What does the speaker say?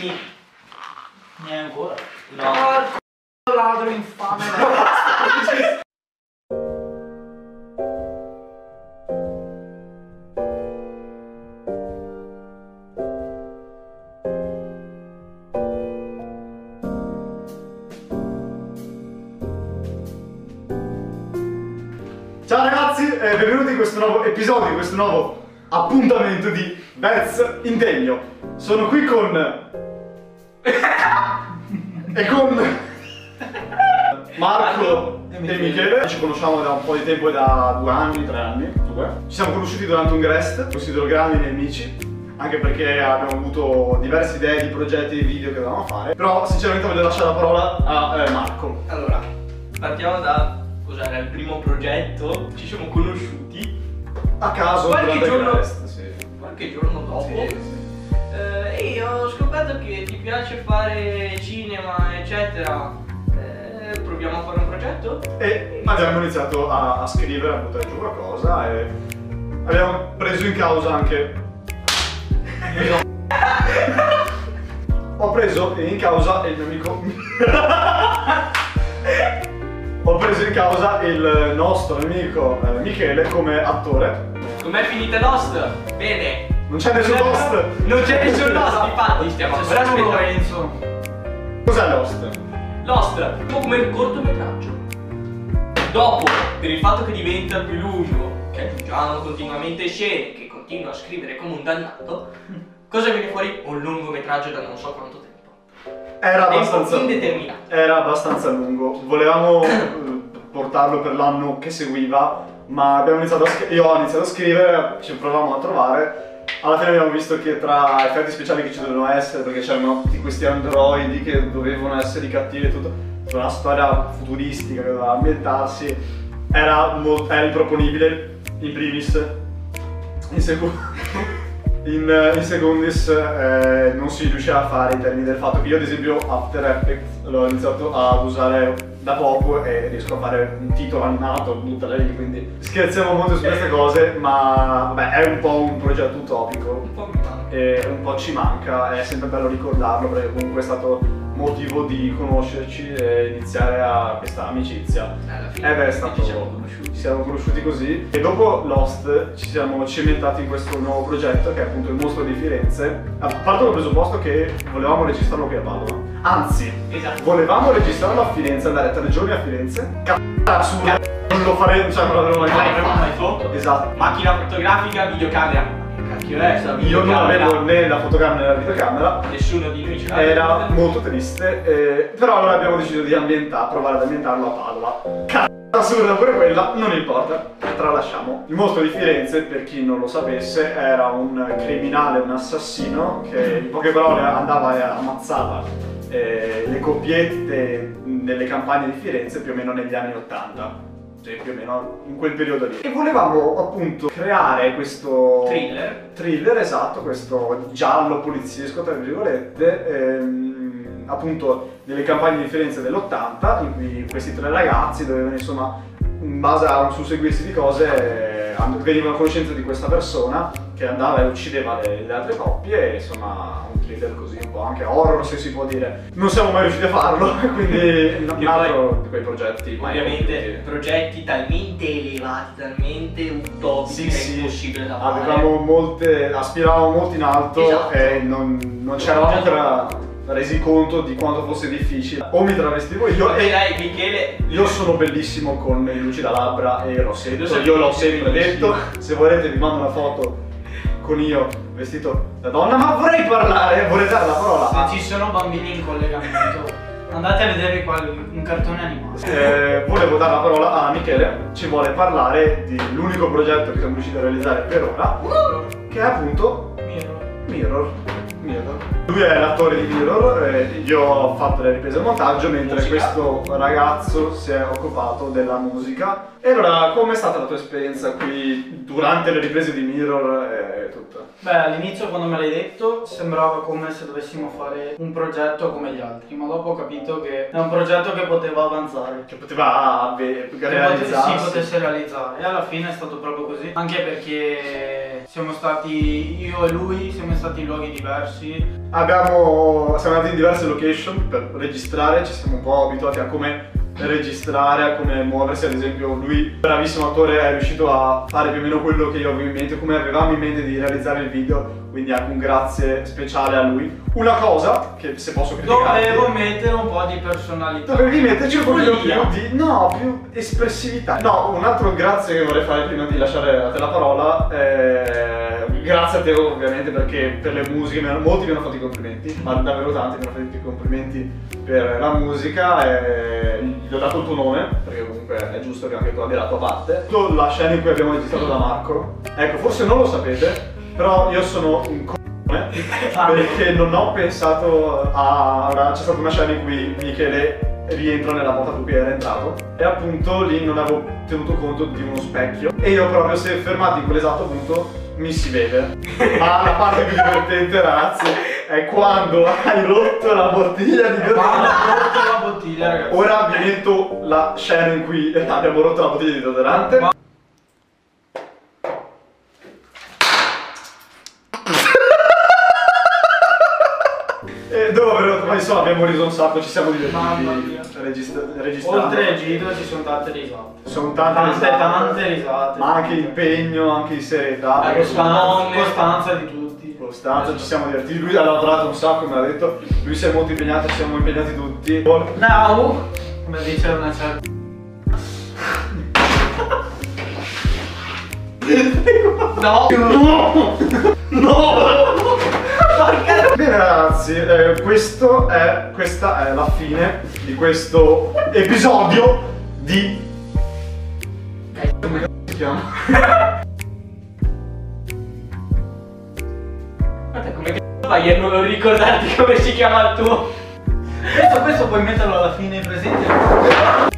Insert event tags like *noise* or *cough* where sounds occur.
Ne ancora? No. Porco ladro infame. Ciao ragazzi e benvenuti in questo nuovo episodio, in questo nuovo appuntamento di Bets in Degno. Sono qui con... e con... Marco e Michele. Ci conosciamo da un po' di tempo, da due anni, tre anni. Due. Ci siamo conosciuti durante un Grest, considero grandi miei amici. Anche perché abbiamo avuto diverse idee di progetti e video che dovevamo fare. Però sinceramente voglio lasciare la parola a eh, Marco. Allora, partiamo da cos'era il primo progetto. Ci siamo conosciuti A caso Qualche giorno- qualche giorno dopo. Sì, sì. Ho scoperto che ti piace fare cinema, eccetera. Eh, proviamo a fare un progetto? E abbiamo iniziato a, a scrivere, a buttare giù qualcosa e abbiamo preso in causa anche... Ho preso in causa il mio amico... Ho preso in causa il nostro amico eh, Michele come attore. Com'è finita Lost? Bene. Non c'è nessun host! Non c'è nessun Lost, infatti stiamo solo aspettando. Lorenzo. Cos'è l'host? Lost, un po' come il cortometraggio. Dopo, per il fatto che diventa più lungo, che aggiungiamo continuamente scene, che continua a scrivere come un dannato, cosa viene fuori? Un lungometraggio da non so quanto tempo. Era abbastanza... indeterminato. Era abbastanza lungo. Volevamo eh, portarlo per l'anno che seguiva, ma abbiamo iniziato a io ho iniziato a scrivere, ci provavamo a trovare. Alla fine abbiamo visto che tra effetti speciali che ci dovevano essere, perché c'erano tutti questi androidi che dovevano essere cattivi e tutto, una storia futuristica che doveva ambientarsi, era, era improponibile in primis. In, secu- *laughs* in, in secondis eh, non si riusciva a fare in termini del fatto che io ad esempio After Effects l'ho iniziato ad usare da poco e riesco a fare un titolo animato, buttare lì, quindi scherziamo molto su queste cose, ma vabbè è un po' un progetto utopico Un po' mi manca. e un po' ci manca, è sempre bello ricordarlo perché comunque è stato motivo di conoscerci e iniziare a questa amicizia. Alla fine Eh beh, è stato. ci siamo conosciuti. Ci siamo conosciuti così. E dopo Lost ci siamo cimentati in questo nuovo progetto che è appunto il mostro di Firenze. A parte dal presupposto che volevamo registrarlo qui a Padova. Anzi, Esatto. volevamo registrarlo a Firenze, andare tre giorni a Firenze. Cazzo, non lo faremo, cioè non l'avremo mai fatto. fatto. Esatto. Macchina fotografica, videocamera. Cacchio è, sta Io non avevo né la fotocamera né la videocamera. Nessuno di noi ce l'ha. Era molto triste, eh, però allora abbiamo deciso di ambientare, provare ad ambientarlo a Padova. Cazzo assurda pure quella, non importa, tralasciamo. Il mostro di Firenze, per chi non lo sapesse, era un criminale, un assassino che in poche parole andava e ammazzava eh, le coppiette nelle campagne di Firenze più o meno negli anni 80. Sì, più o meno in quel periodo lì. E volevamo appunto creare questo Thriller. thriller, esatto, questo giallo poliziesco, tra virgolette, ehm, appunto nelle campagne di Firenze dell'80, in cui questi tre ragazzi dovevano insomma, in base a un susseguirsi di cose, eh, venivano a conoscenza di questa persona che andava e uccideva le, le altre coppie, e insomma un thriller così, un po' anche horror se si può dire. Non siamo mai riusciti a farlo, *laughs* quindi un altro di quei progetti. Ovviamente progetti talmente elevati, talmente utopici Sì, che sì. è impossibile da fare. Avevamo molte, aspiravamo molto in alto Esatto. e non, non eravamo ancora resi conto di quanto fosse difficile. O mi travestivo io e dai, Michele. io sono bellissimo con i luci da labbra e rossetto, sai io l'ho sempre detto. bellissimo. Se volete vi mando una foto con io vestito da donna, ma vorrei parlare, vorrei dare la parola a Se ci sono bambini in collegamento, andate a vedere qual- un cartone animato. Eh, volevo dare la parola a Michele, ci vuole parlare dell'unico progetto che siamo riusciti a realizzare per ora, che è appunto Miro. Mirror. Mirror. Lui è l'attore di Mirror, eh, io ho fatto le riprese e il montaggio, mentre Musica. questo ragazzo si è occupato della musica. E allora, com'è stata la tua esperienza qui durante le riprese di Mirror e tutto? Beh, all'inizio quando me l'hai detto sembrava come se dovessimo fare un progetto come gli altri, ma dopo ho capito che è un progetto che poteva avanzare. Che poteva ave- Che pote- realizzarsi? si potesse realizzare e alla fine è stato proprio così anche perché siamo stati io e lui, siamo stati in luoghi diversi. Abbiamo, siamo andati in diverse location per registrare, ci siamo un po' abituati a come registrare, a come muoversi, ad esempio lui, bravissimo attore, è riuscito a fare più o meno quello che io avevo in mente, come avevamo in mente di realizzare il video, quindi anche un grazie speciale a lui. Una cosa, che se posso criticarti... Dovevo mettere un po' di personalità. Dovevi metterci un Follia. di... no, più espressività. No, un altro grazie che vorrei fare prima di lasciare a te la parola è... Grazie a te ovviamente perché per le musiche, molti mi hanno fatto i complimenti, ma davvero tanti mi hanno fatto i complimenti per la musica e gli ho dato il tuo nome, perché comunque è giusto che anche tu abbia la tua parte. La scena in cui abbiamo registrato da Marco, ecco, forse non lo sapete, però io sono un c***o perché non ho pensato a... c'è stata una scena in cui Michele rientra nella moto in cui era entrato e appunto lì non avevo tenuto conto di uno specchio. E io proprio se fermati in quell'esatto punto mi si vede. Ma la parte più divertente ragazzi è quando hai rotto la bottiglia di Ma deodorante ho rotto la bottiglia, ragazzi. ora vi metto la scena in cui abbiamo rotto la bottiglia di deodorante Ma- e ma insomma abbiamo riso un sacco ci siamo divertiti mia. registra- registrando Oltre a Gido ci sono tante risate. sono tante, Tante, risate, tante risate. ma anche impegno anche di serietà La costanza, costanza di tutti. Costanza, ci siamo divertiti, lui ha lavorato un sacco, me l'ha detto, lui si è molto impegnato, ci siamo impegnati tutti. Now, come dice una certa. *laughs* No! Bene ragazzi, eh, questo è, questa è la fine di questo episodio di... Come si chiama? Guarda come c***o fai a non ricordarti come si chiama il tuo? Questo, questo puoi metterlo alla fine in presente.